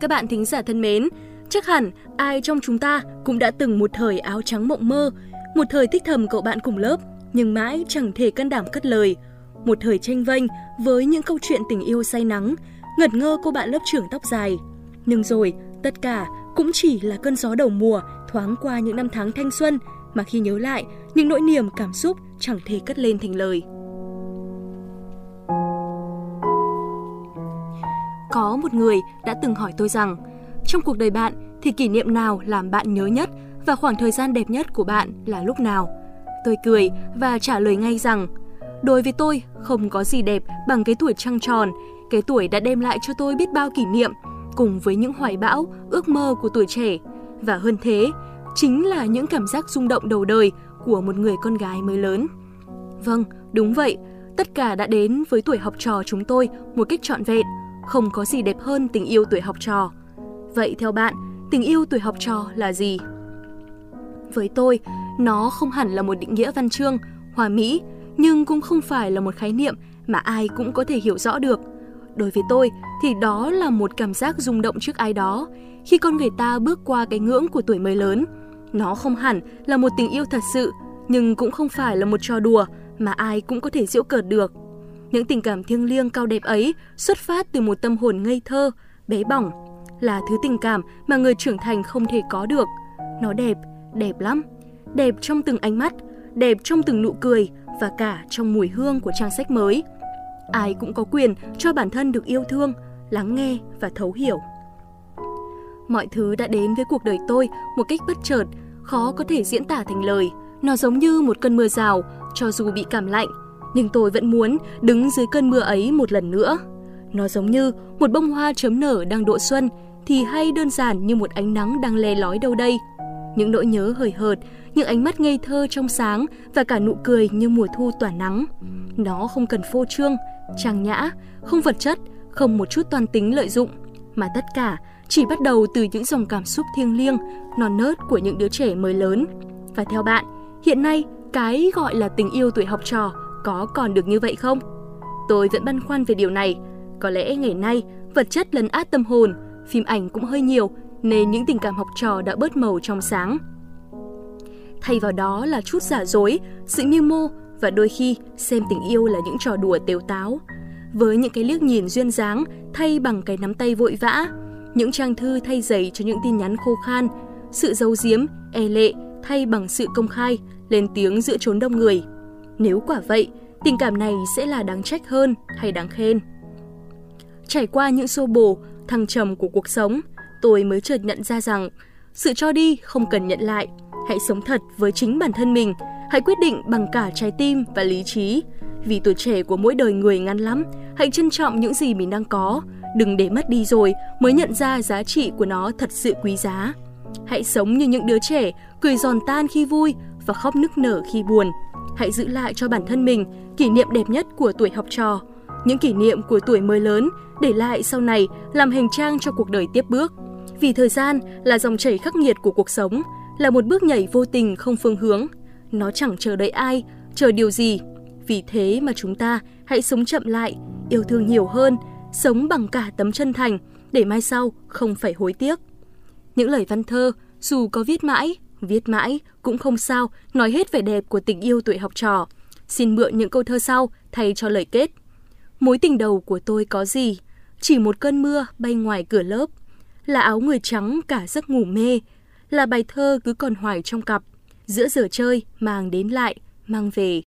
Các bạn thính giả thân mến, chắc hẳn ai trong chúng ta cũng đã từng một thời áo trắng mộng mơ, một thời thích thầm cậu bạn cùng lớp, nhưng mãi chẳng thể can đảm cất lời. Một thời tranh vênh với những câu chuyện tình yêu say nắng, ngật ngơ cô bạn lớp trưởng tóc dài. Nhưng rồi, tất cả cũng chỉ là cơn gió đầu mùa thoáng qua những năm tháng thanh xuân mà khi nhớ lại, những nỗi niềm cảm xúc chẳng thể cất lên thành lời. Có một người đã từng hỏi tôi rằng, trong cuộc đời bạn thì kỷ niệm nào làm bạn nhớ nhất và khoảng thời gian đẹp nhất của bạn là lúc nào? Tôi cười và trả lời ngay rằng, đối với tôi không có gì đẹp bằng cái tuổi trăng tròn, cái tuổi đã đem lại cho tôi biết bao kỷ niệm, cùng với những hoài bão, ước mơ của tuổi trẻ. Và hơn thế, chính là những cảm giác rung động đầu đời của một người con gái mới lớn. Vâng, đúng vậy, tất cả đã đến với tuổi học trò chúng tôi một cách trọn vẹn, không có gì đẹp hơn tình yêu tuổi học trò. Vậy theo bạn, tình yêu tuổi học trò là gì? Với tôi, nó không hẳn là một định nghĩa văn chương, hòa mỹ, nhưng cũng không phải là một khái niệm mà ai cũng có thể hiểu rõ được. Đối với tôi thì đó là một cảm giác rung động trước ai đó, khi con người ta bước qua cái ngưỡng của tuổi mới lớn. Nó không hẳn là một tình yêu thật sự, nhưng cũng không phải là một trò đùa mà ai cũng có thể giễu cợt được. Những tình cảm thiêng liêng cao đẹp ấy xuất phát từ một tâm hồn ngây thơ, bé bỏng, là thứ tình cảm mà người trưởng thành không thể có được. Nó đẹp, đẹp lắm. Đẹp trong từng ánh mắt, đẹp trong từng nụ cười và cả trong mùi hương của trang sách mới. Ai cũng có quyền cho bản thân được yêu thương, lắng nghe và thấu hiểu. Mọi thứ đã đến với cuộc đời tôi một cách bất chợt, khó có thể diễn tả thành lời. Nó giống như một cơn mưa rào, cho dù bị cảm lạnh, nhưng tôi vẫn muốn đứng dưới cơn mưa ấy một lần nữa. Nó giống như một bông hoa chấm nở đang độ xuân, thì hay đơn giản như một ánh nắng đang le lói đâu đây. Những nỗi nhớ hời hợt, những ánh mắt ngây thơ trong sáng và cả nụ cười như mùa thu tỏa nắng. Nó không cần phô trương, trang nhã, không vật chất, không một chút toàn tính lợi dụng, mà tất cả chỉ bắt đầu từ những dòng cảm xúc thiêng liêng, non nớt của những đứa trẻ mới lớn. Và theo bạn, hiện nay cái gọi là tình yêu tuổi học trò có còn được như vậy không? Tôi vẫn băn khoăn về điều này. Có lẽ ngày nay, vật chất lấn át tâm hồn, phim ảnh cũng hơi nhiều, nên những tình cảm học trò đã bớt màu trong sáng. Thay vào đó là chút giả dối, sự mưu mô và đôi khi xem tình yêu là những trò đùa tếu táo. Với những cái liếc nhìn duyên dáng thay bằng cái nắm tay vội vã, những trang thư thay giày cho những tin nhắn khô khan, sự giấu giếm, e lệ thay bằng sự công khai, lên tiếng giữa chốn đông người. Nếu quả vậy, tình cảm này sẽ là đáng trách hơn hay đáng khen? Trải qua những xô bồ, thăng trầm của cuộc sống, tôi mới chợt nhận ra rằng sự cho đi không cần nhận lại. Hãy sống thật với chính bản thân mình, hãy quyết định bằng cả trái tim và lý trí. Vì tuổi trẻ của mỗi đời người ngắn lắm, hãy trân trọng những gì mình đang có, đừng để mất đi rồi mới nhận ra giá trị của nó thật sự quý giá. Hãy sống như những đứa trẻ, cười giòn tan khi vui và khóc nức nở khi buồn. Hãy giữ lại cho bản thân mình kỷ niệm đẹp nhất của tuổi học trò, những kỷ niệm của tuổi mới lớn để lại sau này làm hành trang cho cuộc đời tiếp bước. Vì thời gian là dòng chảy khắc nghiệt của cuộc sống, là một bước nhảy vô tình không phương hướng. Nó chẳng chờ đợi ai, chờ điều gì. Vì thế mà chúng ta hãy sống chậm lại, yêu thương nhiều hơn, sống bằng cả tấm chân thành để mai sau không phải hối tiếc. Những lời văn thơ, dù có viết mãi, viết mãi cũng không sao nói hết vẻ đẹp của tình yêu tuổi học trò. Xin mượn những câu thơ sau thay cho lời kết. Mối tình đầu của tôi có gì? Chỉ một cơn mưa bay ngoài cửa lớp. Là áo người trắng cả giấc ngủ mê. Là bài thơ cứ còn hoài trong cặp. Giữa giờ chơi mang đến lại, mang về.